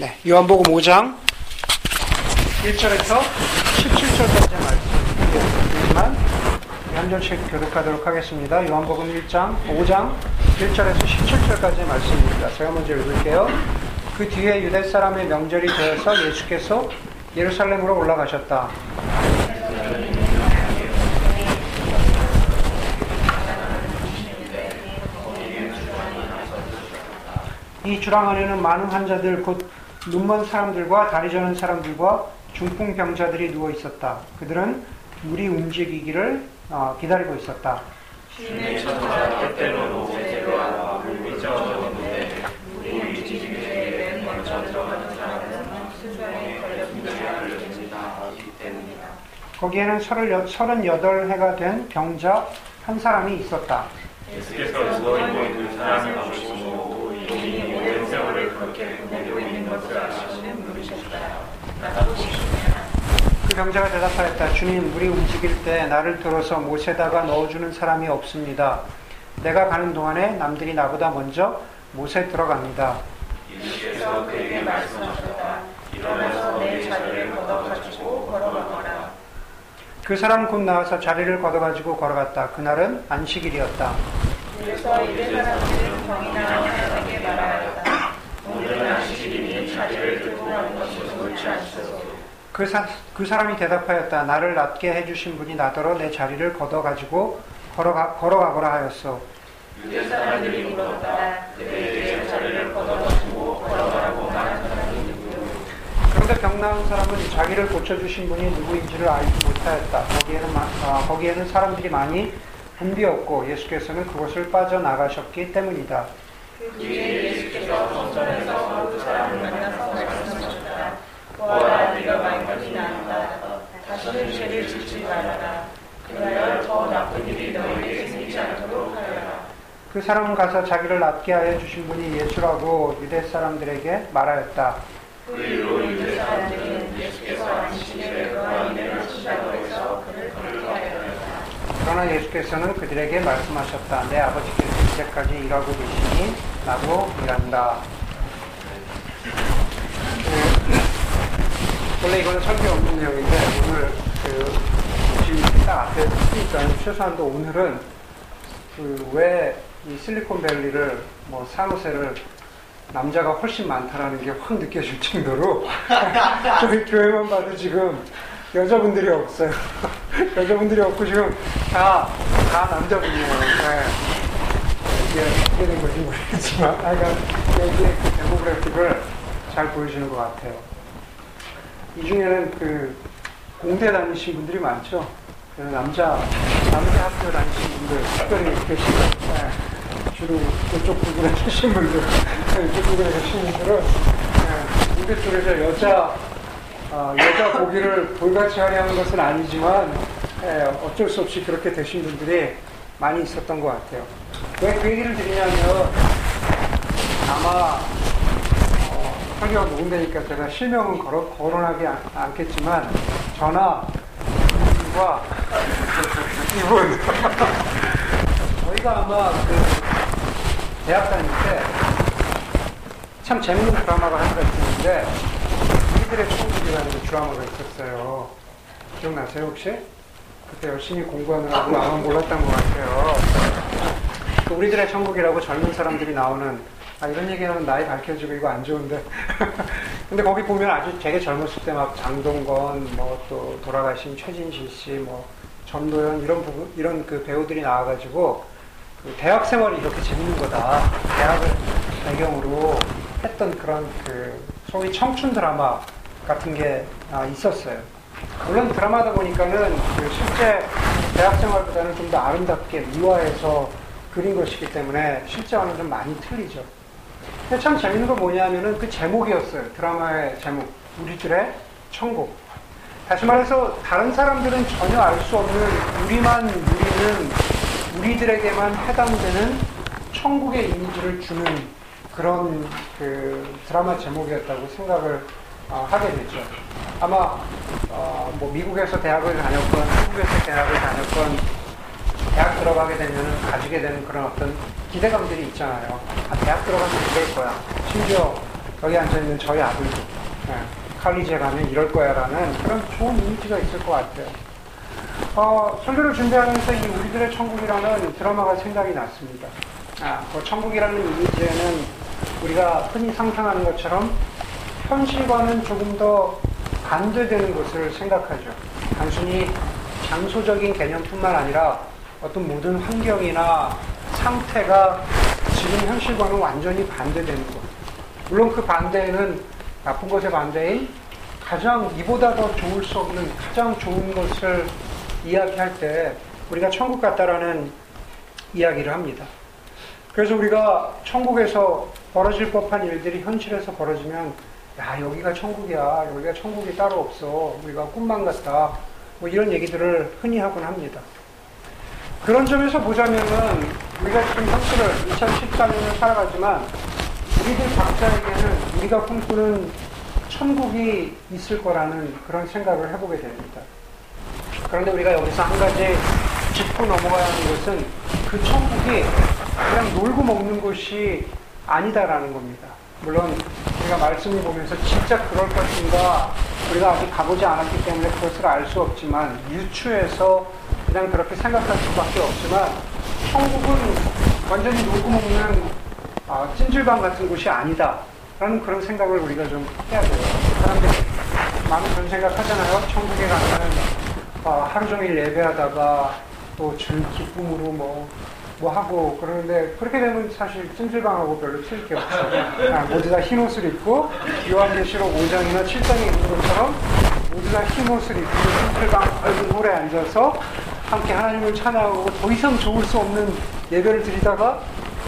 네, 요한복음 5장 1절에서 17절까지의 말씀이지만 한 절씩 교독하도록 하겠습니다. 요한복음 1장 5장 1절에서 17절까지의 말씀입니다. 제가 먼저 읽을게요. 그 뒤에 유대 사람의 명절이 되어서 예수께서 예루살렘으로 올라가셨다. 이 주랑 안에는 많은 환자들 곧 눈먼 사람들과 다리 저는 사람들과 중풍 병자들이 누워 있었다. 그들은 물이 움직이기를 어, 기다리고 있었다. 거기에는 서른여덟 해가 된 병자 한 사람이 있었다. 예수께서 누워있고 있는 사람을 보시고 이미 오랜 세월을 그렇게 보내고 있는 것을 아시는 물으셨다. 나도 그 병자가 대답하였다. 주님, 물이 움직일 때 나를 들어서 못에다가 넣어주는 사람이 없습니다. 내가 가는 동안에 남들이 나보다 먼저 못에 들어갑니다. 예수께서 그에게 말씀하셨다. 일어나서 내 자리를 걷어가지고 걸어가거라. 그 사람 곧 나와서 자리를 걷어가지고 걸어갔다. 그날은 안식일이었다. 그래서 이들 사람들은 병이나 하나님께 말하였다. 오늘은 안식일이니 자리를 들고 가는 것은 옳지 않소서. 그, 사, 그 사람이 대답하였다. 나를 낫게 해주신 분이 나더러 내 자리를 걷어가지고 걸어가, 걸어가거라 하였소. 유대 사람들이 물었다. 그에게 자리를 걷어가지고 걸어가라고? 그런데 병 나은 사람은 자기를 고쳐주신 분이 누구인지를 알지 못하였다. 거기에는, 마- 아, 거기에는 사람들이 많이 붐비었고 예수께서는 그곳을 빠져나가셨기 때문이다. 그 뒤에 예수께서 성전에서 그 사람을 만나서 말씀하셨다. 보아라 네가 많이 나았다. 다시는 죄를 짓지 말아라. 그리하여 더 나쁜 일이 너에게 생기지 않도록 하여라. 그 사람은 가서 자기를 낫게 하여 주신 분이 예수라고 유대 사람들에게 말하였다. 그 이후로 유대 사람들은 예수께서 안식일에 그와 인을 하신다고 해서 그를 그렇게 하였다. 그러나 예수께서는 그들에게 말씀하셨다. 내 아버지께서 이제까지 일하고 계시니 나도 일한다. 원래 이거는 설교 없는 내용인데 오늘 그 지금 딱 앞에 쓰니까 최소한도 오늘은 그 왜 이 실리콘밸리를 뭐 산호세를 남자가 훨씬 많다라는 게 확 느껴질 정도로 저희 교회만 봐도 지금 여자분들이 없어요. 여자분들이 없고 지금 다, 다 남자분이에요. 네. 이게 어떻게 된 건지 모르겠지만, 아, 그러니까 여기에 그 데모그래픽을 잘 보여주는 것 같아요. 이 중에는 그 공대 다니신 분들이 많죠. 그래서 남자, 남자 학교 다니신 분들 특별히 계시고, 네. 주로 이쪽 부분에 계신 분들, 네, 이쪽 부분에 계신 분들은 네, 공대 쪽에서 여자 어, 여자 보기를 돌같이 하려는 것은 아니지만 예, 어쩔 수 없이 그렇게 되신 분들이 많이 있었던 것 같아요. 왜 그 얘기를 드리냐면 아마 어, 설교가 녹음되니까 제가 실명은 거러, 거론하지 않, 않겠지만 저나 이분과 이분 저희가 아마 그 대학 다닐 때 참 재밌는 드라마가 하나가 있었는데 우리들의 천국이라는 드라마가 있었어요. 기억나세요 혹시? 그때 열심히 공부하느라고 아마 몰랐던 것 같아요. 그 우리들의 천국이라고 젊은 사람들이 나오는 아 이런 얘기하면 나이 밝혀지고 이거 안 좋은데 근데 거기 보면 아주 되게 젊었을 때 막 장동건 뭐 또 돌아가신 최진실 씨 뭐 전도연 이런 부분 이런 그 배우들이 나와가지고 그 대학 생활이 이렇게 재밌는 거다 대학을 배경으로 했던 그런 그 소위 청춘 드라마 같은 게 아, 있었어요. 물론 드라마다 보니까는 그 실제 대학 생활보다는 좀 더 아름답게 미화해서 그린 것이기 때문에 실제와는 좀 많이 틀리죠. 참 재밌는 건 뭐냐면은 그 제목이었어요. 드라마의 제목. 우리들의 천국. 다시 말해서 다른 사람들은 전혀 알 수 없는 우리만 누리는 우리들에게만 해당되는 천국의 이미지를 주는 그런 그 드라마 제목이었다고 생각을 어, 하게 됐죠. 아마 어, 뭐 미국에서 대학을 다녔건 한국에서 대학을 다녔건 대학 들어가게 되면 가지게 되는 그런 어떤 기대감들이 있잖아요. 아, 대학 들어가면 이럴 거야. 심지어 여기 앉아있는 저희 아들도 예, 칼리지에 가면 이럴 거야 라는 그런 좋은 이미지가 있을 것 같아요. 어, 설교를 준비하면서 이 우리들의 천국이라는 드라마가 생각이 났습니다. 아, 그 천국이라는 이미지에는 우리가 흔히 상상하는 것처럼 현실과는 조금 더 반대되는 것을 생각하죠. 단순히 장소적인 개념뿐만 아니라 어떤 모든 환경이나 상태가 지금 현실과는 완전히 반대되는 것. 물론 그 반대에는 나쁜 것의 반대인 가장 이보다 더 좋을 수 없는 가장 좋은 것을 이야기할 때 우리가 천국 같다라는 이야기를 합니다. 그래서 우리가 천국에서 벌어질 법한 일들이 현실에서 벌어지면 야 여기가 천국이야 여기가 천국이 따로 없어 우리가 꿈만 같다 뭐 이런 얘기들을 흔히 하곤 합니다. 그런 점에서 보자면은 우리가 지금 현실을 2014년을 살아가지만 우리들 각자에게는 우리가 꿈꾸는 천국이 있을 거라는 그런 생각을 해보게 됩니다. 그런데 우리가 여기서 한 가지 짚고 넘어가야 하는 것은 그 천국이 그냥 놀고 먹는 곳이 아니다라는 겁니다. 물론 우리가 말씀을 보면서 진짜 그럴 것인가 우리가 아직 가보지 않았기 때문에 그것을 알 수 없지만 유추해서 그냥 그렇게 생각할 수밖에 없지만 천국은 완전히 놀고 먹는 아, 찜질방 같은 곳이 아니다라는 그런 생각을 우리가 좀 해야 돼요. 사람들이 많은 그런 생각 하잖아요. 천국에 가면 아, 하루 종일 예배하다가 또줄 기쁨으로 뭐, 뭐 하고 그러는데 그렇게 되면 사실 찜질방하고 별로 틀릴 게 없죠. 아, 모두 다 흰 옷을 입고 요한계시록 5장이나 7장에 있는 것처럼 모두 다 흰 옷을 입고 찜질방 홀에 앉아서 함께 하나님을 찬양하고 더 이상 좋을 수 없는 예배를 드리다가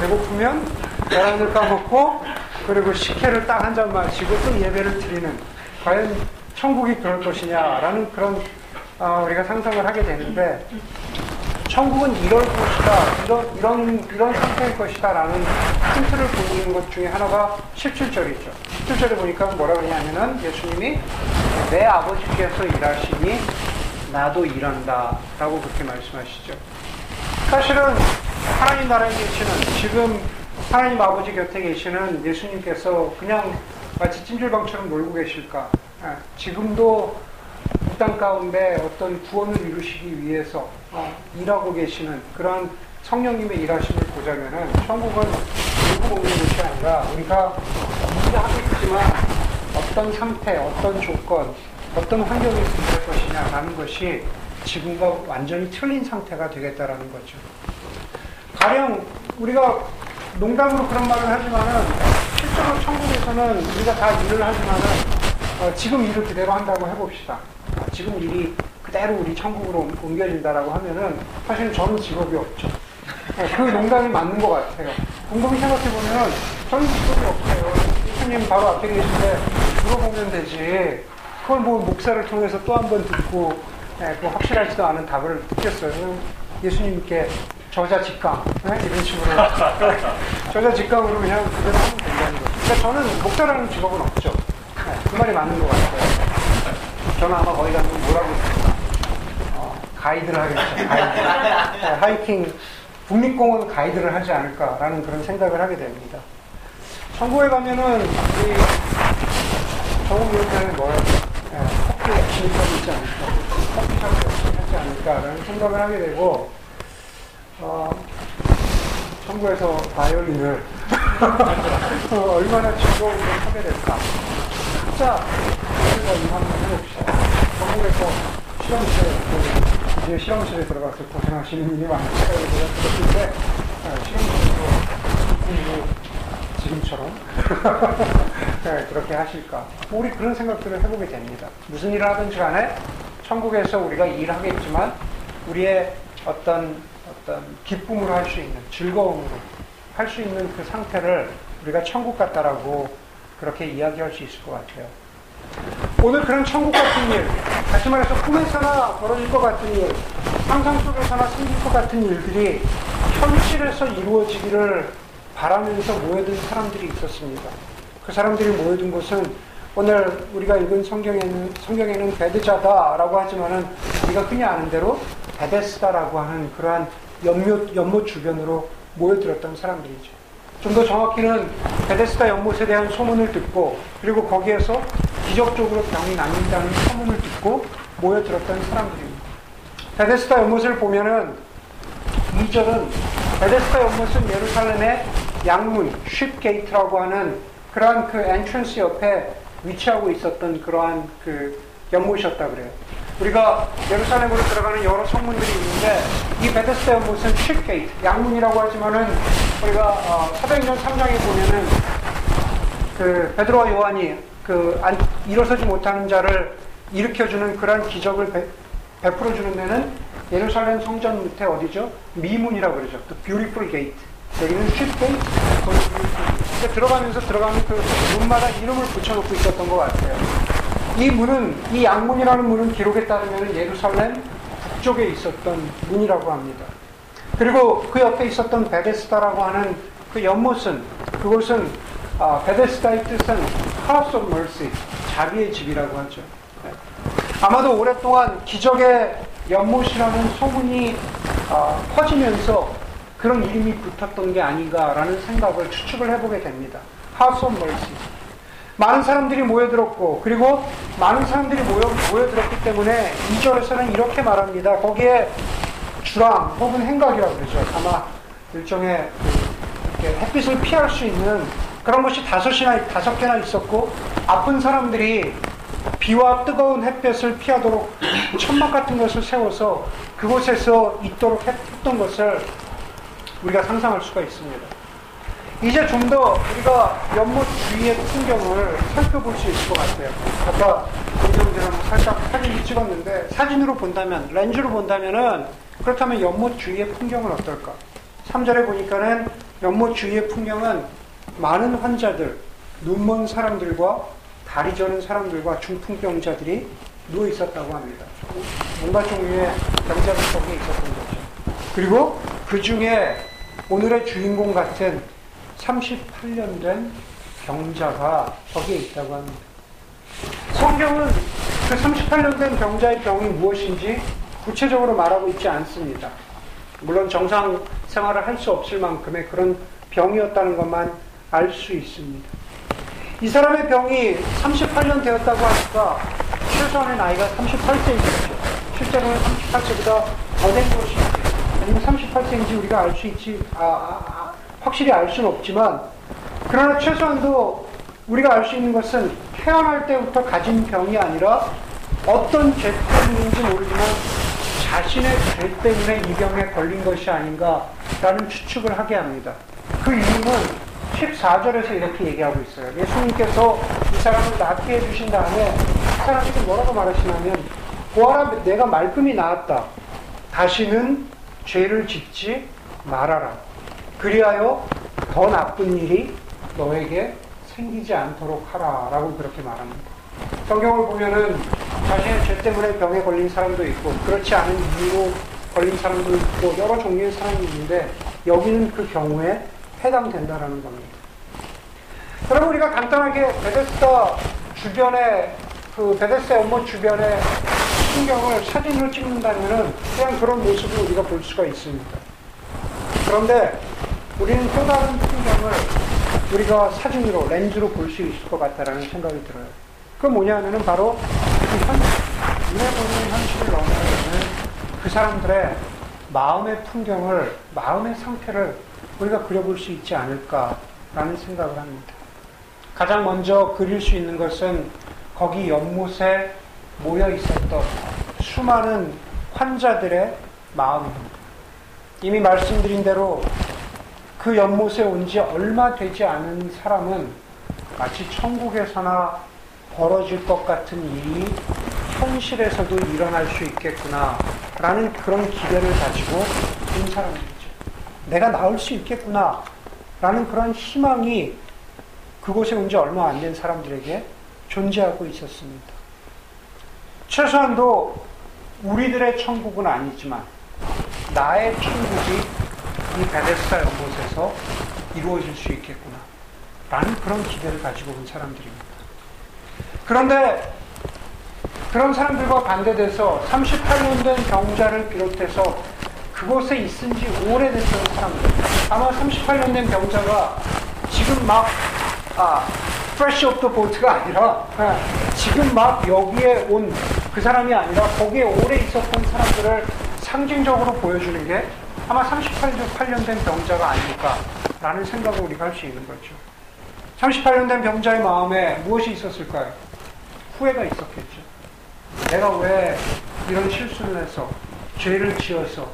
배고프면 계란을 까먹고 그리고 식혜를 딱 한 잔 마시고 또 예배를 드리는 과연 천국이 그럴 것이냐라는 그런 어, 우리가 상상을 하게 되는데 천국은 이럴 것이다 이런 이런 이런 상태일 것이다라는 힌트를 보이는 것 중에 하나가 17절이죠. 17절에 보니까 뭐라 그러냐면은 예수님이 내 아버지께서 일하시니 나도 일한다 라고 그렇게 말씀하시죠. 사실은 하나님 나라에 계시는 지금 하나님 아버지 곁에 계시는 예수님께서 그냥 마치 찜질방처럼 놀고 계실까? 아, 지금도 이 땅 가운데 어떤 구원을 이루시기 위해서 어, 일하고 계시는 그런 성령님의 일하심을 보자면은 천국은 놀고 먹는 곳이 아니라 우리가 일하겠지만 어떤 상태, 어떤 조건, 어떤 환경에 있을 것이냐라는 것이 지금과 완전히 틀린 상태가 되겠다라는 거죠. 가령 우리가 농담으로 그런 말을 하지만은 실제로 천국에서는 우리가 다 일을 하지만은 어, 지금 일을 그대로 한다고 해봅시다. 아, 지금 일이 그대로 우리 천국으로 옮- 옮겨진다라고 하면은 사실은 저는 직업이 없죠. 어, 그 농담이 맞는 것 같아요. 곰곰이 생각해보면은 저는 직업이 없어요. 예수님 바로 앞에 계신데 물어보면 되지. 그걸 뭐 목사를 통해서 또 한 번 듣고 예, 그 확실하지도 않은 답을 듣겠어요. 예수님께 저자 직감 예? 이런 식으로 저자 직감으로 그냥 그대로 하면 된다는 거죠. 그러니까 저는 목사라는 직업은 없죠. 예, 그 말이 맞는 것 같아요. 저는 아마 거기 가면 뭐라고 했을까? 어, 가이드를 하겠죠. 가이드. 예, 하이킹 국립공원 가이드를 하지 않을까라는 그런 생각을 하게 됩니다. 천국에 가면은 이 정국 이런 데는 뭐야? 열심히 하고 있지 않을까? 열심히 하지 않을까라는 생각을 하게 되고 어, 천국에서 바이올린을 어, 얼마나 즐거움으로 하게 될까? 진짜 우리가 이거 한번 해봅시다. 천국에서 실험실에 그 이제 실험실에 들어가서 고생하시는 분이 들었을 때 어, 실험실에서 지금처럼 네, 그렇게 하실까? 뭐 우리 그런 생각들을 해보게 됩니다. 무슨 일을 하든지 간에 천국에서 우리가 일하겠지만 우리의 어떤 어떤 기쁨으로 할 수 있는 즐거움으로 할 수 있는 그 상태를 우리가 천국 같다라고 그렇게 이야기할 수 있을 것 같아요. 오늘 그런 천국 같은 일, 다시 말해서 꿈에서나 벌어질 것 같은 일, 상상 속에서나 생길 것 같은 일들이 현실에서 이루어지기를 바라면서 모여든 사람들이 있었습니다. 그 사람들이 모여든 곳은 오늘 우리가 읽은 성경에는, 성경에는 베드자다라고 하지만은 우리가 흔히 아는 대로 베데스다라고 하는 그러한 연못, 연못 주변으로 모여들었던 사람들이죠. 좀 더 정확히는 베데스다 연못에 대한 소문을 듣고 그리고 거기에서 기적적으로 병이 낫는다는 소문을 듣고 모여들었던 사람들입니다. 베데스다 연못을 보면은 2절은 베데스다 연못은 예루살렘의 양문, sheep gate라고 하는 그러한 그 entrance 옆에 위치하고 있었던 그러한 그 연못이었다 그래요. 우리가 예루살렘으로 들어가는 여러 성문들이 있는데 이 베데스다 연못은 쉽게이트, 양문이라고 하지만은 우리가 어, 사도행전 3장에 보면은 그 베드로와 요한이 그 안, 일어서지 못하는 자를 일으켜주는 그러한 기적을 베, 베풀어주는 데는 예루살렘 성전 밑에 어디죠? 미문이라고 그러죠. The Beautiful Gate. 여기는. 거기 근데 들어가면서 들어가면 그 문마다 이름을 붙여놓고 있었던 것 같아요. 이 문은 이 양문이라는 문은 기록에 따르면 예루살렘 북쪽에 있었던 문이라고 합니다. 그리고 그 옆에 있었던 베데스다라고 하는 그 연못은 그곳은 아, 베데스다의 뜻은 House of Mercy, 자비의 집이라고 하죠. 네. 아마도 오랫동안 기적의 연못이라는 소문이 어, 퍼지면서 그런 이름이 붙었던 게 아닌가라는 생각을 추측을 해보게 됩니다. House of Mercy. 많은 사람들이 모여들었고 그리고 많은 사람들이 모여, 모여들었기 때문에 2절에서는 이렇게 말합니다. 거기에 주랑 혹은 행각이라고 그러죠. 아마 일종의 그 햇빛을 피할 수 있는 그런 것이 다섯이나 다섯 개나 있었고 아픈 사람들이 비와 뜨거운 햇볕을 피하도록 천막 같은 것을 세워서 그곳에서 있도록 했던 것을 우리가 상상할 수가 있습니다. 이제 좀 더 우리가 연못 주위의 풍경을 살펴볼 수 있을 것 같아요. 아까 공정제가 살짝 사진을 찍었는데 사진으로 본다면 렌즈로 본다면은 그렇다면 연못 주위의 풍경은 어떨까? 3절에 보니까는 연못 주위의 풍경은 많은 환자들, 눈먼 사람들과 다리 저는 사람들과 중풍병자들이 누워 있었다고 합니다. 온갖 종류의 거기에 있었던 거죠. 그리고 그 중에 오늘의 주인공 같은 38년 된 병자가 거기에 있다고 합니다. 성경은 그 38년 된 병자의 병이 무엇인지 구체적으로 말하고 있지 않습니다. 물론 정상 생활을 할 수 없을 만큼의 그런 병이었다는 것만 알 수 있습니다. 이 사람의 병이 38년 되었다고 하니까 최소한의 나이가 38세이죠. 실제로는 38세보다 더 된 것이지. 아니면 38세인지 우리가 알 수 있지, 아, 아, 아, 확실히 알 수는 없지만, 그러나 최소한도 우리가 알 수 있는 것은 태어날 때부터 가진 병이 아니라 어떤 죄 때문인지 모르지만 자신의 죄 때문에 이 병에 걸린 것이 아닌가라는 추측을 하게 합니다. 그 이유는 14절에서 이렇게 얘기하고 있어요. 예수님께서 이 사람을 낫게 해주신 다음에 이 사람에게 뭐라고 말하시냐면 보아라 내가 말끔히 나았다. 다시는 죄를 짓지 말아라. 그리하여 더 나쁜 일이 너에게 생기지 않도록 하라. 라고 그렇게 말합니다. 성경을 보면은 자신의 죄 때문에 병에 걸린 사람도 있고 그렇지 않은 이유로 걸린 사람도 있고 여러 종류의 사람이 있는데 여기는 그 경우에 해당된다라는 겁니다. 여러분 우리가 간단하게 베데스다 주변에 그 베데스다 연못 주변에 풍경을 사진으로 찍는다면은 그냥 그런 모습을 우리가 볼 수가 있습니다. 그런데 우리는 또 다른 풍경을 우리가 사진으로 렌즈로 볼 수 있을 것 같다라는 생각이 들어요. 그 뭐냐면은 바로 그 현, 눈에 보이는 현실을 넘어서는 그 사람들의 마음의 풍경을 마음의 상태를 우리가 그려볼 수 있지 않을까라는 생각을 합니다. 가장 먼저 그릴 수 있는 것은 거기 연못에 모여 있었던 수많은 환자들의 마음입니다. 이미 말씀드린 대로 그 연못에 온 지 얼마 되지 않은 사람은 마치 천국에서나 벌어질 것 같은 일이 현실에서도 일어날 수 있겠구나 라는 그런 기대를 가지고 온 사람들이죠. 내가 나올 수 있겠구나 라는 그런 희망이 그곳에 온 지 얼마 안 된 사람들에게 존재하고 있었습니다. 최소한도 우리들의 천국은 아니지만 나의 천국이 이 베데스다 연못에서 이루어질 수 있겠구나 라는 그런 기대를 가지고 온 사람들입니다. 그런데 그런 사람들과 반대돼서 38년 된 병자를 비롯해서 그곳에 있은 지 오래됐던 사람들, 아마 38년 된 병자가 지금 막, 아, fresh off the boat가 아니라, 예, 지금 막 여기에 온 그 사람이 아니라 거기에 오래 있었던 사람들을 상징적으로 보여주는 게 아마 38년 된 병자가 아닐까라는 생각을 우리가 할 수 있는 거죠. 38년 된 병자의 마음에 무엇이 있었을까요? 후회가 있었겠죠. 내가 왜 이런 실수를 해서 죄를 지어서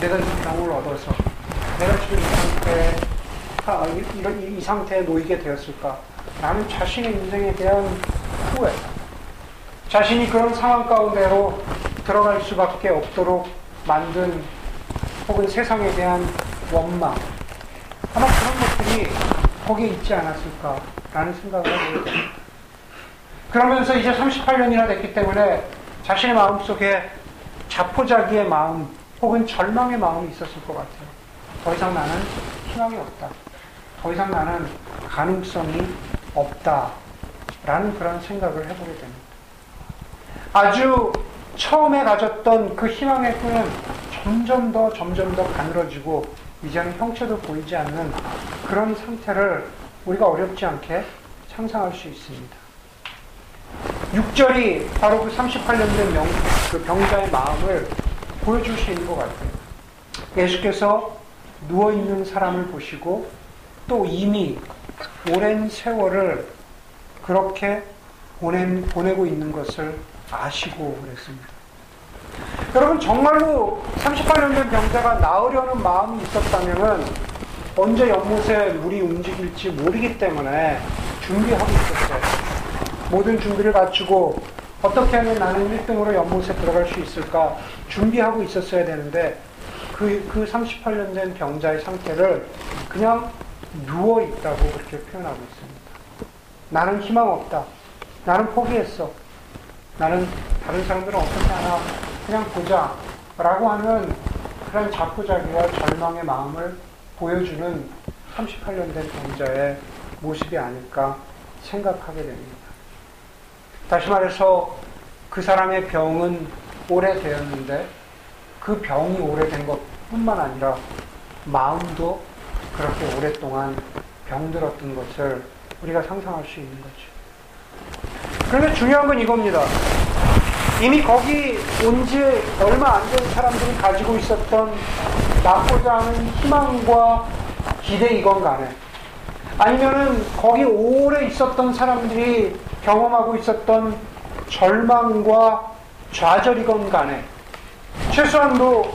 내가 이 병을 얻어서 내가 지금 이 상태에 아, 이- 이런 이, 이 상태에 놓이게 되었을까? 나는 자신의 인생에 대한 후회, 자신이 그런 상황 가운데로 들어갈 수밖에 없도록 만든 혹은 세상에 대한 원망 아마 그런 것들이 거기에 있지 않았을까라는 생각을 하게. 그러면서 이제 38년이나 됐기 때문에 자신의 마음속에 자포자기의 마음 혹은 절망의 마음이 있었을 것 같아요. 더 이상 나는 희망이 없다. 더 이상 나는 가능성이 없다. 라는 그런 생각을 해보게 됩니다. 아주 처음에 가졌던 그 희망의 끈은 점점 더 점점 더 가늘어지고 이제는 형체도 보이지 않는 그런 상태를 우리가 어렵지 않게 상상할 수 있습니다. 6절이 바로 그 38년 된 명, 그 병자의 마음을 보여줄 수 있는 것 같아요. 예수께서 누워있는 사람을 보시고 또 이미 오랜 세월을 그렇게 보낸, 보내고 있는 것을 아시고 그랬습니다. 여러분, 정말로 38년 된 병자가 나으려는 마음이 있었다면 언제 연못에 물이 움직일지 모르기 때문에 준비하고 있었어요. 모든 준비를 갖추고 어떻게 하면 나는 1등으로 연못에 들어갈 수 있을까 준비하고 있었어야 되는데 그, 그 38년 된 병자의 상태를 그냥 누워 있다고 그렇게 표현하고 있습니다. 나는 희망 없다. 나는 포기했어. 나는 다른 사람들은 어떻게 하나 그냥 보자. 라고 하는 그런 자포자기와 절망의 마음을 보여주는 38년 된 병자의 모습이 아닐까 생각하게 됩니다. 다시 말해서 그 사람의 병은 오래되었는데 그 병이 오래된 것 뿐만 아니라 마음도 그렇게 오랫동안 병들었던 것을 우리가 상상할 수 있는 거죠. 그런데 중요한 건 이겁니다. 이미 거기 온 지 얼마 안 된 사람들이 가지고 있었던 낳고자 하는 희망과 기대 이건 간에 아니면은 거기 오래 있었던 사람들이 경험하고 있었던 절망과 좌절이건 간에 최소한도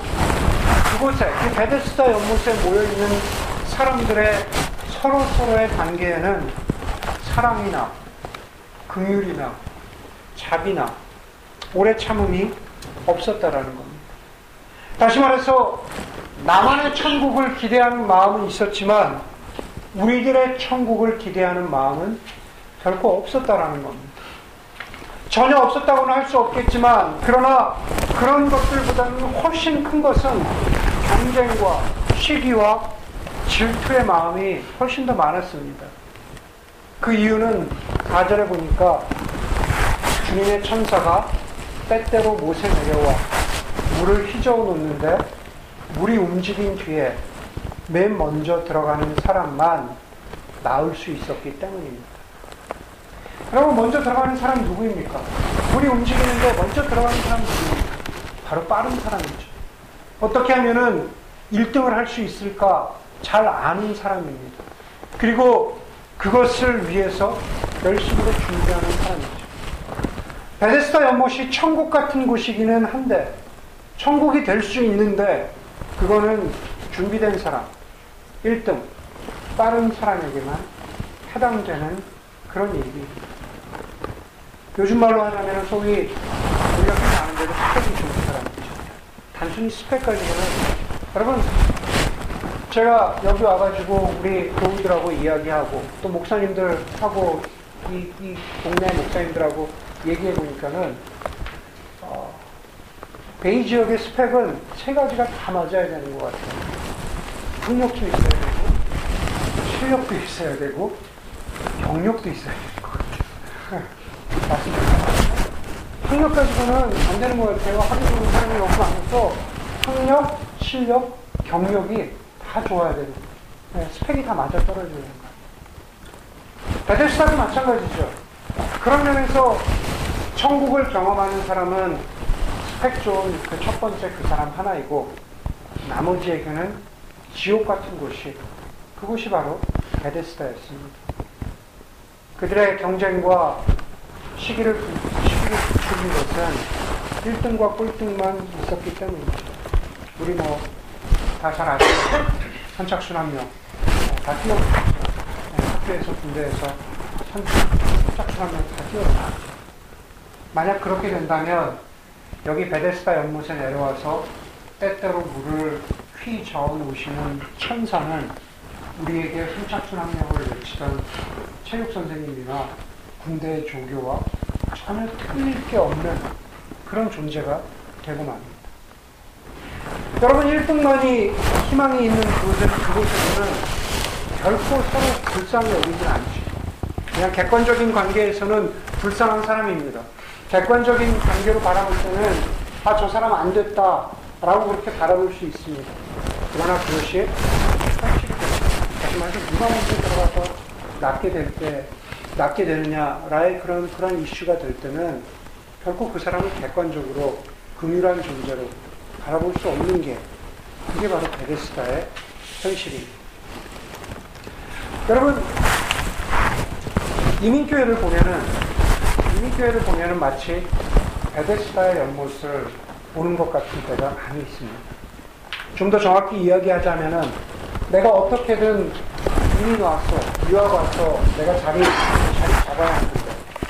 그곳에 그 베데스다 연못에 모여 있는 사람들의 서로 서로의 관계에는 사랑이나 긍휼이나 자비나 오래 참음이 없었다라는 겁니다. 다시 말해서 나만의 천국을 기대하는 마음은 있었지만 우리들의 천국을 기대하는 마음은 결코 없었다라는 겁니다. 전혀 없었다고는 할 수 없겠지만 그러나 그런 것들보다는 훨씬 큰 것은 경쟁과 시기와 질투의 마음이 훨씬 더 많았습니다. 그 이유는 4절에 보니까 주님의 천사가 때때로 못에 내려와 물을 휘저어 놓는데 물이 움직인 뒤에 맨 먼저 들어가는 사람만 나을 수 있었기 때문입니다. 여러분 먼저 들어가는 사람이 누구입니까? 물이 움직이는데 먼저 들어가는 사람이 누구입니까? 바로 빠른 사람이죠. 어떻게 하면은 1등을 할 수 있을까 잘 아는 사람입니다. 그리고 그것을 위해서 열심히도 준비하는 사람이죠. 베데스다 연못이 천국 같은 곳이기는 한데 천국이 될 수 있는데 그거는 준비된 사람, 1등, 빠른 사람에게만 해당되는 그런 얘기입니다. 요즘 말로 하자면 소위 아는 대로 스펙이 좋은 사람이죠. 단순히 스펙 가지고는 여러분 제가 여기 와가지고 우리 교우들하고 이야기하고 또 목사님들하고 이, 이 동네 목사님들하고 얘기해 보니까는 어, 베이 지역의 스펙은 세 가지가 다 맞아야 되는 것 같아요. 학력도 있어야 되고 실력도 있어야 되고 경력도 있어야 되는 것 같아요. 맞습니다. 학력 가지고는 안 되는 것 같아요. 하기 좋은 사람이 너무 많아서 학력, 실력, 경력이 다 좋아야 되는 거예요. 네, 스펙이 다 맞아 떨어져야 된다. 베데스다도 마찬가지죠. 그런 면에서 천국을 경험하는 사람은 스펙 좋은 그 첫 번째 그 사람 하나이고 나머지에게는 지옥 같은 곳이 그곳이 바로 베데스다였습니다. 그들의 경쟁과 시기를, 시기를 부추긴 것은 1등과 꼴등만 있었기 때문이죠. 우리 뭐, 다 잘 아시죠? 선착순 한 명. 어, 다 뛰어들었죠. 네, 학교에서, 군대에서 선, 선착순 한 명 다 뛰어들었죠. 만약 그렇게 된다면, 여기 베데스다 연못에 내려와서 때때로 물을 휘 저어 놓으시는 천사는 우리에게 선착순 한 명을 외치던 체육 선생님이나 군대의 조교와 전혀 틀릴 게 없는 그런 존재가 되고 맙니다. 여러분 1등만이 희망이 있는 그곳에, 그곳에서는 결코 서로 불쌍히 여기지 않지. 그냥 객관적인 관계에서는 불쌍한 사람입니다. 객관적인 관계로 바라볼 때는 아 저 사람 안 됐다 라고 그렇게 바라볼 수 있습니다. 그러나 그것이 다시 말해서 누가 먼저 들어가서 낫게 될 때, 낫게 되느냐라의 그런, 그런 이슈가 될 때는 결코 그 사람을 객관적으로 긍휼한 존재로 바라볼 수 없는 게 그게 바로 베데스다의 현실입니다. 여러분, 이민교회를 보면은, 이민교회를 보면은 마치 베데스다의 연못을 보는 것 같은 때가 많이 있습니다. 좀 더 정확히 이야기하자면은 내가 어떻게든 이민 왔어, 유학 왔어, 내가 자리, 자리 잡아야 하는데,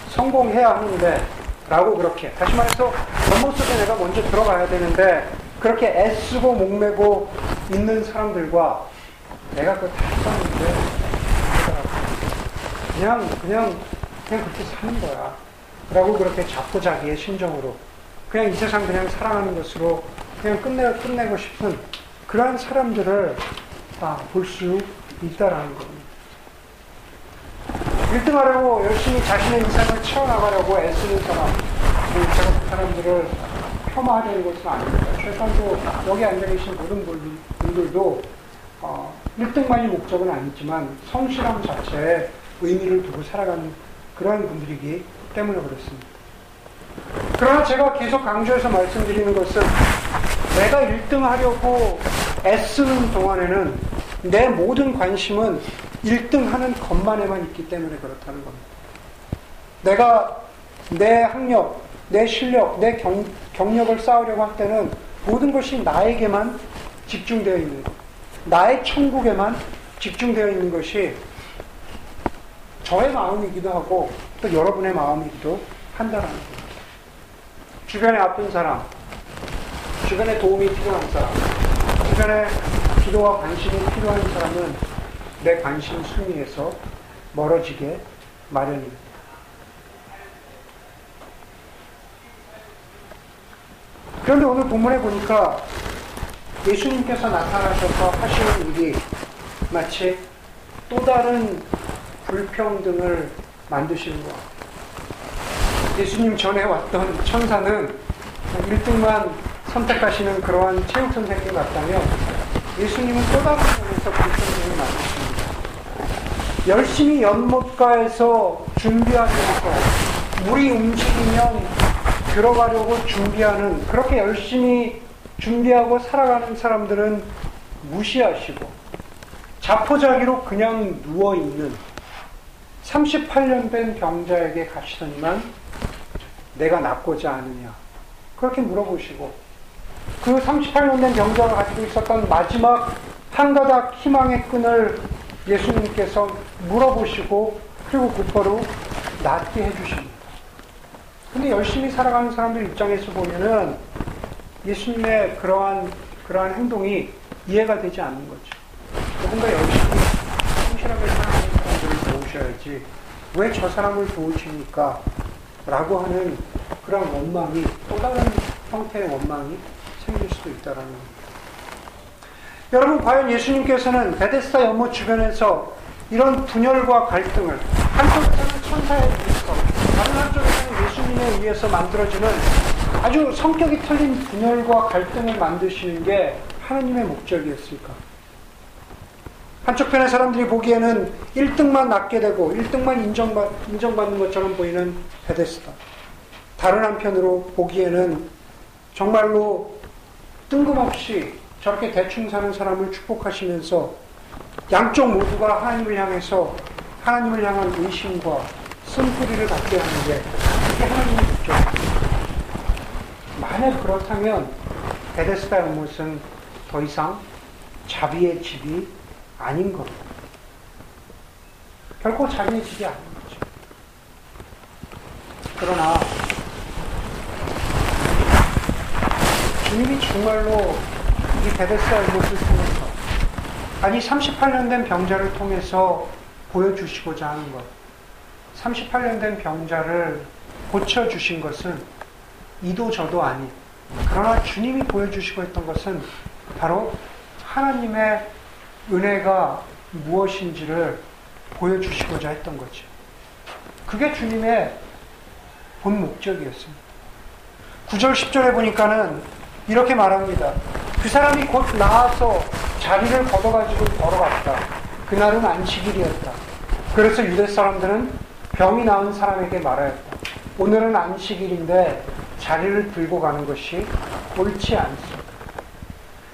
성공해야 하는데, 라고 그렇게. 다시 말해서, 연못 속에 내가 먼저 들어가야 되는데, 그렇게 애쓰고 목매고 있는 사람들과 내가 그거 다 썼는데, 그냥, 그냥, 그냥 그렇게 사는 거야. 라고 그렇게 자포자기의 심정으로, 그냥 이 세상 그냥 살아가는 것으로 그냥 끝내, 끝내고 싶은 그러한 사람들을 볼수 있다라는 겁니다. 1등 하려고 열심히 자신의 인생을 채워나가려고 애쓰는 사람, 제가 그 사람들을 폄하하려는 것은 아닙니다. 최소한도 여기 앉아 계신 모든 분들도 어, 1등만이 목적은 아니지만 성실함 자체에 의미를 두고 살아가는 그러한 분들이기 때문에 그렇습니다. 그러나 제가 계속 강조해서 말씀드리는 것은 내가 1등 하려고 애쓰는 동안에는 내 모든 관심은 1등 하는 것만에만 있기 때문에 그렇다는 겁니다. 내가 내 학력, 내 실력, 내 경, 경력을 쌓으려고 할 때는 모든 것이 나에게만 집중되어 있는 것. 나의 천국에만 집중되어 있는 것이 저의 마음이기도 하고 또 여러분의 마음이기도 한다는 겁니다. 주변에 아픈 사람, 주변에 도움이 필요한 사람, 주변에 기도와 관심이 필요한 사람은 내 관심 순위에서 멀어지게 마련입니다. 그런데 오늘 본문에 보니까 예수님께서 나타나셔서 하시는 일이 마치 또 다른 불평등을 만드시는 것 같아요. 예수님 전에 왔던 천사는 1등만 선택하시는 그러한 체육 선생님 같다면 예수님은 또 다른 면에서 불평등을 만드십니다. 열심히 연못가에서 준비하는 것, 물이 움직이면 들어가려고 준비하는 그렇게 열심히 준비하고 살아가는 사람들은 무시하시고 자포자기로 그냥 누워있는 38년 된 병자에게 가시더니만 내가 낫고자 하느냐. 그렇게 물어보시고 그 38년 된 병자가 가지고 있었던 마지막 한 가닥 희망의 끈을 예수님께서 물어보시고 그리고 곧바로 낫게 해주십니다. 근데 열심히 살아가는 사람들 입장에서 보면은 예수님의 그러한 그러한 행동이 이해가 되지 않는 거죠. 누군가 열심히 성실하게 살아가는 사람들을 도우셔야지 왜 저 사람을 도우십니까? 라고 하는 그런 원망이 또 다른 형태의 원망이 생길 수도 있다라는 겁니다. 여러분 과연 예수님께서는 베데스다 연못 주변에서 이런 분열과 갈등을 한쪽에서는 천사에 의해서 다른 한쪽에서는 예수님에 의해서 만들어지는 아주 성격이 틀린 분열과 갈등을 만드시는 게 하나님의 목적이었을까? 한쪽 편의 사람들이 보기에는 1등만 낳게 되고 1등만 인정받, 인정받는 것처럼 보이는 베데스다. 다른 한편으로 보기에는 정말로 뜬금없이 저렇게 대충 사는 사람을 축복하시면서 양쪽 모두가 하나님을 향해서 하나님을 향한 의심과 쓴뿌리를 갖게 하는 게 그게 하나님의 목적입니다. 만약 그렇다면 베데스다 연못은 더 이상 자비의 집이 아닌 겁니다. 결코 자비의 집이 아닌 거죠. 그러나 주님이 정말로 이 베데스다 연못을 통해서 아니 38년 된 병자를 통해서 보여주시고자 하는 것 38년 된 병자를 고쳐주신 것은 이도 저도 아닌 그러나 주님이 보여주시고 있던 것은 바로 하나님의 은혜가 무엇인지를 보여주시고자 했던 거죠. 그게 주님의 본 목적이었습니다. 9절, 10절에 보니까는 이렇게 말합니다. 그 사람이 곧 나와서 자리를 걷어가지고 걸어갔다. 그날은 안식일이었다. 그래서 유대 사람들은 병이 나은 사람에게 말하였다. 오늘은 안식일인데 자리를 들고 가는 것이 옳지 않습니다.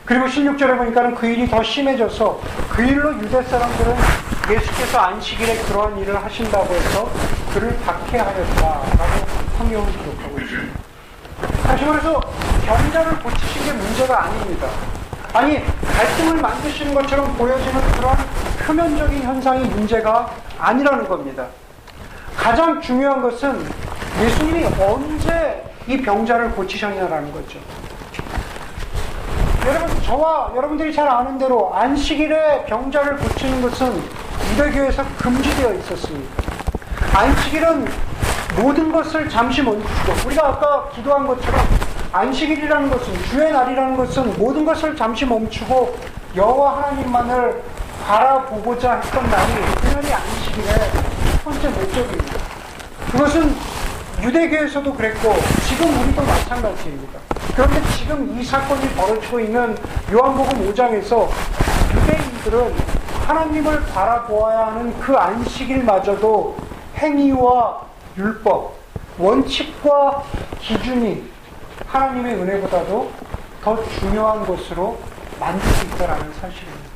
그리고 16절에 보니까는 그 일이 더 심해져서 그 일로 유대 사람들은 예수께서 안식일에 그러한 일을 하신다고 해서 그를 박해하였다라고 성경을 기록하고 있습니다. 다시 말해서 병자를 고치신 게 문제가 아닙니다. 아니 갈등을 만드시는 것처럼 보여지는 그런 표면적인 현상이 문제가 아니라는 겁니다. 가장 중요한 것은 예수님이 언제 이 병자를 고치셨냐라는 거죠. 여러분, 저와 여러분들이 잘 아는 대로 안식일에 병자를 고치는 것은 유대교에서 금지되어 있었습니다. 안식일은 모든 것을 잠시 멈추고, 우리가 아까 기도한 것처럼 안식일이라는 것은, 주의 날이라는 것은 모든 것을 잠시 멈추고 여호와 하나님만을 바라보고자 했던 날이 그년이 안식일의 첫 번째 목적입니다. 그것은 유대교에서도 그랬고 지금 우리도 마찬가지입니다. 그런데 지금 이 사건이 벌어지고 있는 요한복음 5장에서 유대인들은 하나님을 바라보아야 하는 그 안식일마저도 행위와 율법, 원칙과 기준이 하나님의 은혜보다도 더 중요한 것으로 만들고 있다는 사실입니다.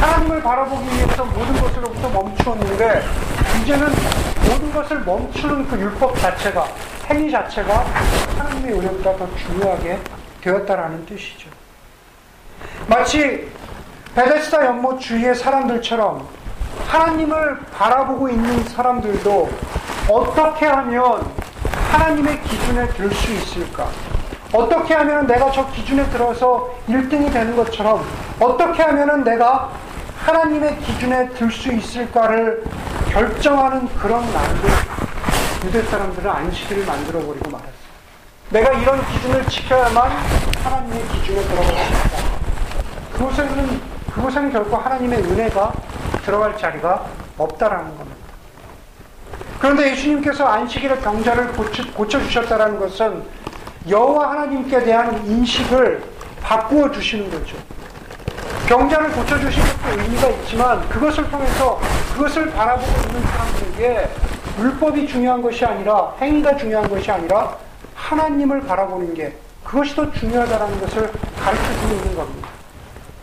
하나님을 바라보기 위해서 모든 것으로부터 멈추었는데 이제는 모든 것을 멈추는 그 율법 자체가 행위 자체가 하나님의 은혜보다 더 중요하게 되었다라는 뜻이죠. 마치 베데스다 연못 주위의 사람들처럼 하나님을 바라보고 있는 사람들도 어떻게 하면 하나님의 기준에 들 수 있을까? 어떻게 하면 내가 저 기준에 들어서 1등이 되는 것처럼 어떻게 하면 내가 하나님의 기준에 들 수 있을까를 결정하는 그런 날도 유대 사람들은 안식일을 만들어버리고 말았어요. 내가 이런 기준을 지켜야만 하나님의 기준에 들어갈 수 있다. 그곳에는, 그곳에는 결코 하나님의 은혜가 들어갈 자리가 없다라는 겁니다. 그런데 예수님께서 안식일의 병자를 고쳐, 고쳐 주셨다는 것은 여호와 하나님께 대한 인식을 바꾸어 주시는 거죠. 병자를 고쳐 주신 것도 의미가 있지만 그것을 통해서 그것을 바라보고 있는 사람들에게 율법이 중요한 것이 아니라 행위가 중요한 것이 아니라 하나님을 바라보는 게 그것이 더 중요하다는 것을 가르쳐 주고 있는 겁니다.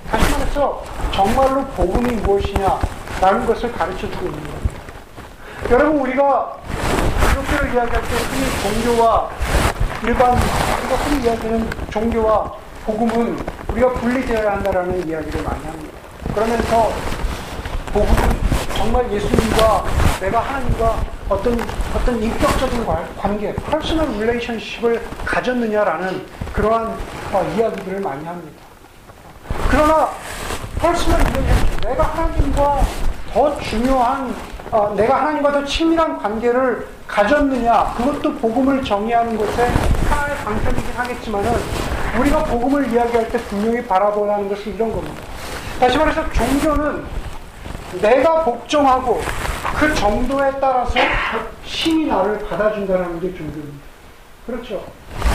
다시 말해서 정말로 복음이 무엇이냐라는 것을 가르쳐 주고 있는 겁니다. 여러분 우리가 기독교를 이야기할 때 흔히 종교와 일반 우리가 흔히 이야기하는 종교와 복음은 우리가 분리되어야 한다라는 이야기를 많이 합니다. 그러면서 복음은 정말 예수님과 내가 하나님과 어떤 어떤 인격적인 관계, personal relationship을 가졌느냐라는 그러한 어, 이야기들을 많이 합니다. 그러나 personal relationship, 내가 하나님과 더 중요한 어, 내가 하나님과 더 친밀한 관계를 가졌느냐, 그것도 복음을 정의하는 것에 하나의 방편이긴 하겠지만은, 우리가 복음을 이야기할 때 분명히 바라보야 하는 것은 이런 겁니다. 다시 말해서 종교는 내가 복종하고 그 정도에 따라서 신이 나를 받아준다는 게 종교입니다. 그렇죠.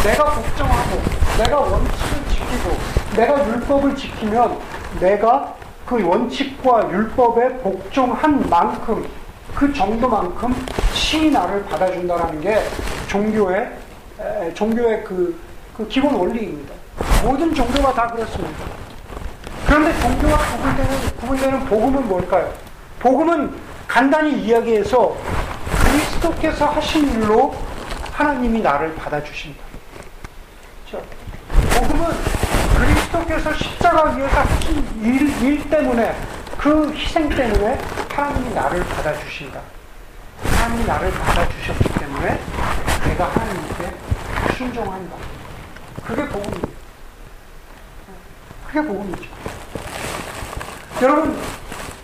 내가 복종하고, 내가 원칙을 지키고, 내가 율법을 지키면 내가 그 원칙과 율법에 복종한 만큼 그 정도만큼 신이 나를 받아준다는 게 종교의 에, 종교의 그, 그 기본 원리입니다. 모든 종교가 다 그렇습니다. 그런데 종교와 구분되는 구분되는 복음은 뭘까요? 복음은 간단히 이야기해서 그리스도께서 하신 일로 하나님이 나를 받아주신다. 복음은 그리스도께서 십자가 위에서 하신 일, 일 때문에 그 희생 때문에 하나님이 나를 받아주신다. 하나님이 나를 받아주셨기 때문에 내가 하나님께 순종한다. 그게 복음이에요. 그게 복음이죠. 여러분,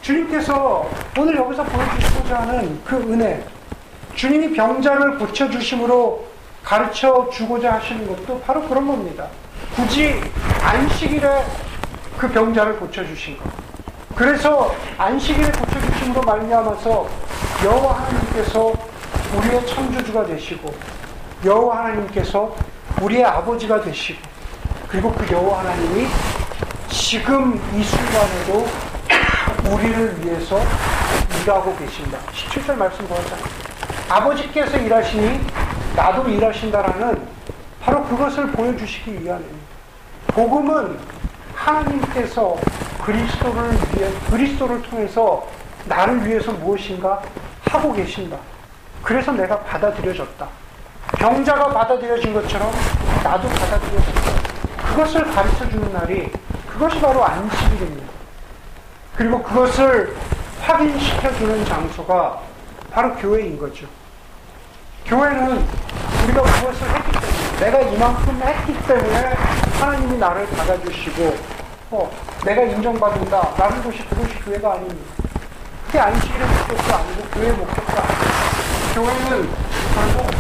주님께서 오늘 여기서 보여주시고자 하는 그 은혜, 주님이 병자를 고쳐주심으로 가르쳐 주고자 하시는 것도 바로 그런 겁니다. 굳이 안식일에 그 병자를 고쳐주신 것. 그래서 안식일에 고쳐주심으로 말미암아서 여호와 하나님께서 우리의 창조주가 되시고 여호와 하나님께서 우리의 아버지가 되시고 그리고 그 여호와 하나님이 지금 이 순간에도 우리를 위해서 일하고 계신다. 17절 말씀 보았잖아요. 아버지께서 일하시니 나도 일하신다라는 바로 그것을 보여주시기 위함입니다. 복음은 하나님께서 그리스도를 위해 그리스도를 통해서 나를 위해서 무엇인가 하고 계신다. 그래서 내가 받아들여졌다. 병자가 받아들여진 것처럼 나도 받아들여졌다. 그것을 가르쳐 주는 날이 그것이 바로 안식일입니다. 그리고 그것을 확인시켜 주는 장소가 바로 교회인 거죠. 교회는 우리가 무엇을 했기 때문에, 내가 이만큼 했기 때문에 하나님이 나를 받아주시고, 어, 내가 인정받는다. 라는 것이 그것이 교회가 아닙니다. 그게 안식일의 목적도 아니고 교회의 목적도 아니고, 교회는 결국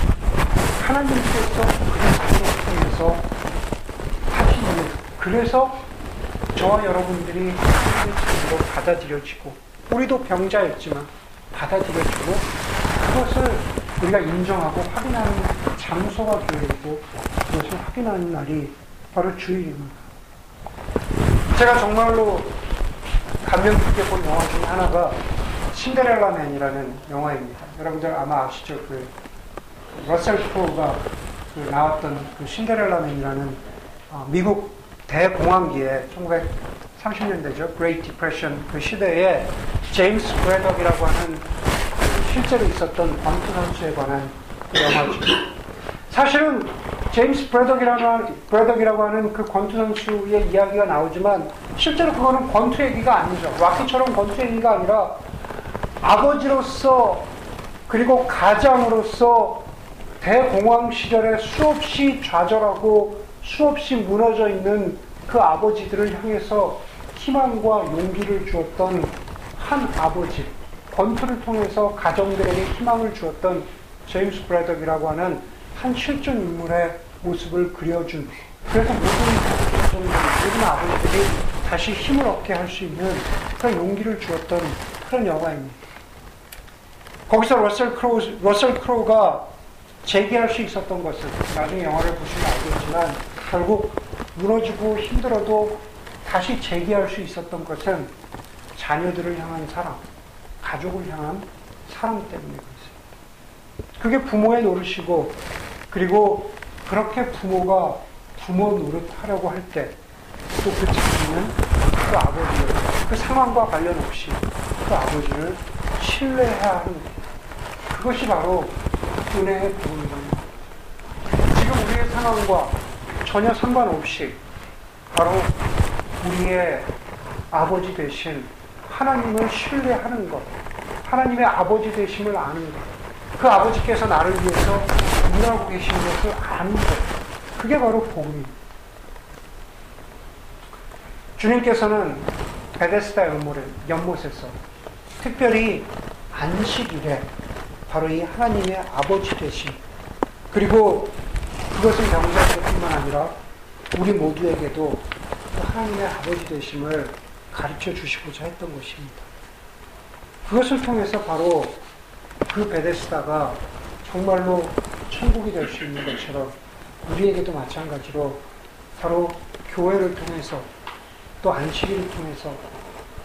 하나님께서 그리스도를 통해서 하신 일. 그래서 저와 여러분들이 하나님의 자녀로 받아들여지고, 우리도 병자였지만 받아들여지고, 그것을 우리가 인정하고 확인하는 장소가 교회이고, 그것을 확인하는 날이 바로 주일입니다. 제가 정말로 감명 깊게 본 영화 중에 하나가 신데렐라맨이라는 영화입니다. 여러분들 아마 아시죠? 그 러셀 크로우가 그 나왔던 그 신데렐라맨이라는 어, 미국 대공황기에 1930년대죠. Great Depression 그 시대에 제임스 브래덕이라고 하는 그 실제로 있었던 권투 선수에 관한 그 영화죠. 사실은 제임스 브래덕이라는, 브래덕이라고 하는 그 권투 선수의 이야기가 나오지만 실제로 그거는 권투 얘기가 아니죠. 락키처럼 권투 얘기가 아니라 아버지로서 그리고 가장으로서 대공황 시절에 수없이 좌절하고 수없이 무너져 있는 그 아버지들을 향해서 희망과 용기를 주었던 한 아버지, 권투를 통해서 가정들에게 희망을 주었던 제임스 브래덕이라고 하는 한 실존 인물의 모습을 그려준 그래서 모든 가족들, 모든 아버지들이 다시 힘을 얻게 할 수 있는 그런 용기를 주었던 그런 영화입니다. 거기서 러셀 크로우, 러셀 크로우가 재기할 수 있었던 것은 나중에 영화를 보시면 알겠지만 결국 무너지고 힘들어도 다시 재기할 수 있었던 것은 자녀들을 향한 사랑, 가족을 향한 사랑 때문에 그렇습니다. 그게 부모의 노릇이고 그리고 그렇게 부모가 부모 노릇하려고 할 때 또 그 자녀는 그 아버지를 그 상황과 관련 없이 그 아버지를 신뢰해야 하는 것. 그것이 바로 은혜의 부분입니다. 지금 우리의 상황과 전혀 상관없이 바로 우리의 아버지 대신 하나님을 신뢰하는 것, 하나님의 아버지 되심을 아는 것, 그 아버지께서 나를 위해서 일하고 계신 것을 아는 것, 그게 바로 복음입니다. 주님께서는 베데스다 연못에, 연못에서 특별히 안식일에 바로 이 하나님의 아버지 되심 그리고 그것은 병자에게뿐만 아니라 우리 모두에게도 그 하나님의 아버지 되심을 가르쳐 주시고자 했던 것입니다. 그것을 통해서 바로 그 베데스다가 정말로 천국이 될 수 있는 것처럼 우리에게도 마찬가지로 바로 교회를 통해서 또 안식일을 통해서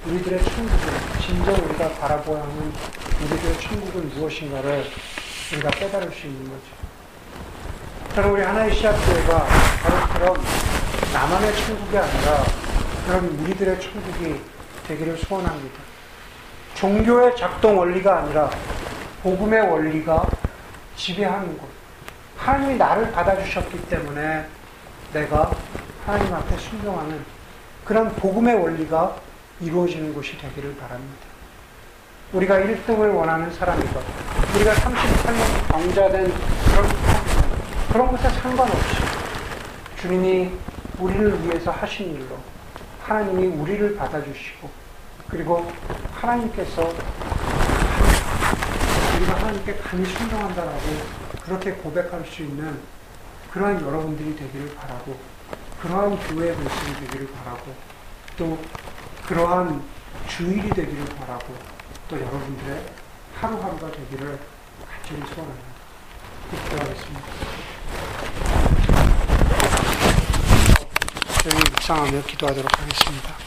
우리들의 천국은 진정 우리가 바라보아야 하는 우리들의 천국은 무엇인가를 우리가 깨달을 수 있는 거죠. 저는 우리 하나의 시합교회가 바로 그런 나만의 천국이 아니라 그런 우리들의 천국이 되기를 소원합니다. 종교의 작동 원리가 아니라 복음의 원리가 지배하는 곳. 하나님이 나를 받아주셨기 때문에 내가 하나님 앞에 순종하는 그런 복음의 원리가 이루어지는 곳이 되기를 바랍니다. 우리가 1등을 원하는 사람이건, 우리가 38년 경자된 그런 그런 것에 상관없이 주님이 우리를 위해서 하신 일로 하나님이 우리를 받아주시고, 그리고 하나님께서 우리가 하나님께 감히 순종한다라고 그렇게 고백할 수 있는 그러한 여러분들이 되기를 바라고 그러한 교회의 모습이 되기를 바라고 또 그러한 주일이 되기를 바라고 또 여러분들의 하루하루가 되기를 간절히 소원합니다. 기도하겠습니다. 저희 묵상하며 기도하도록 하겠습니다.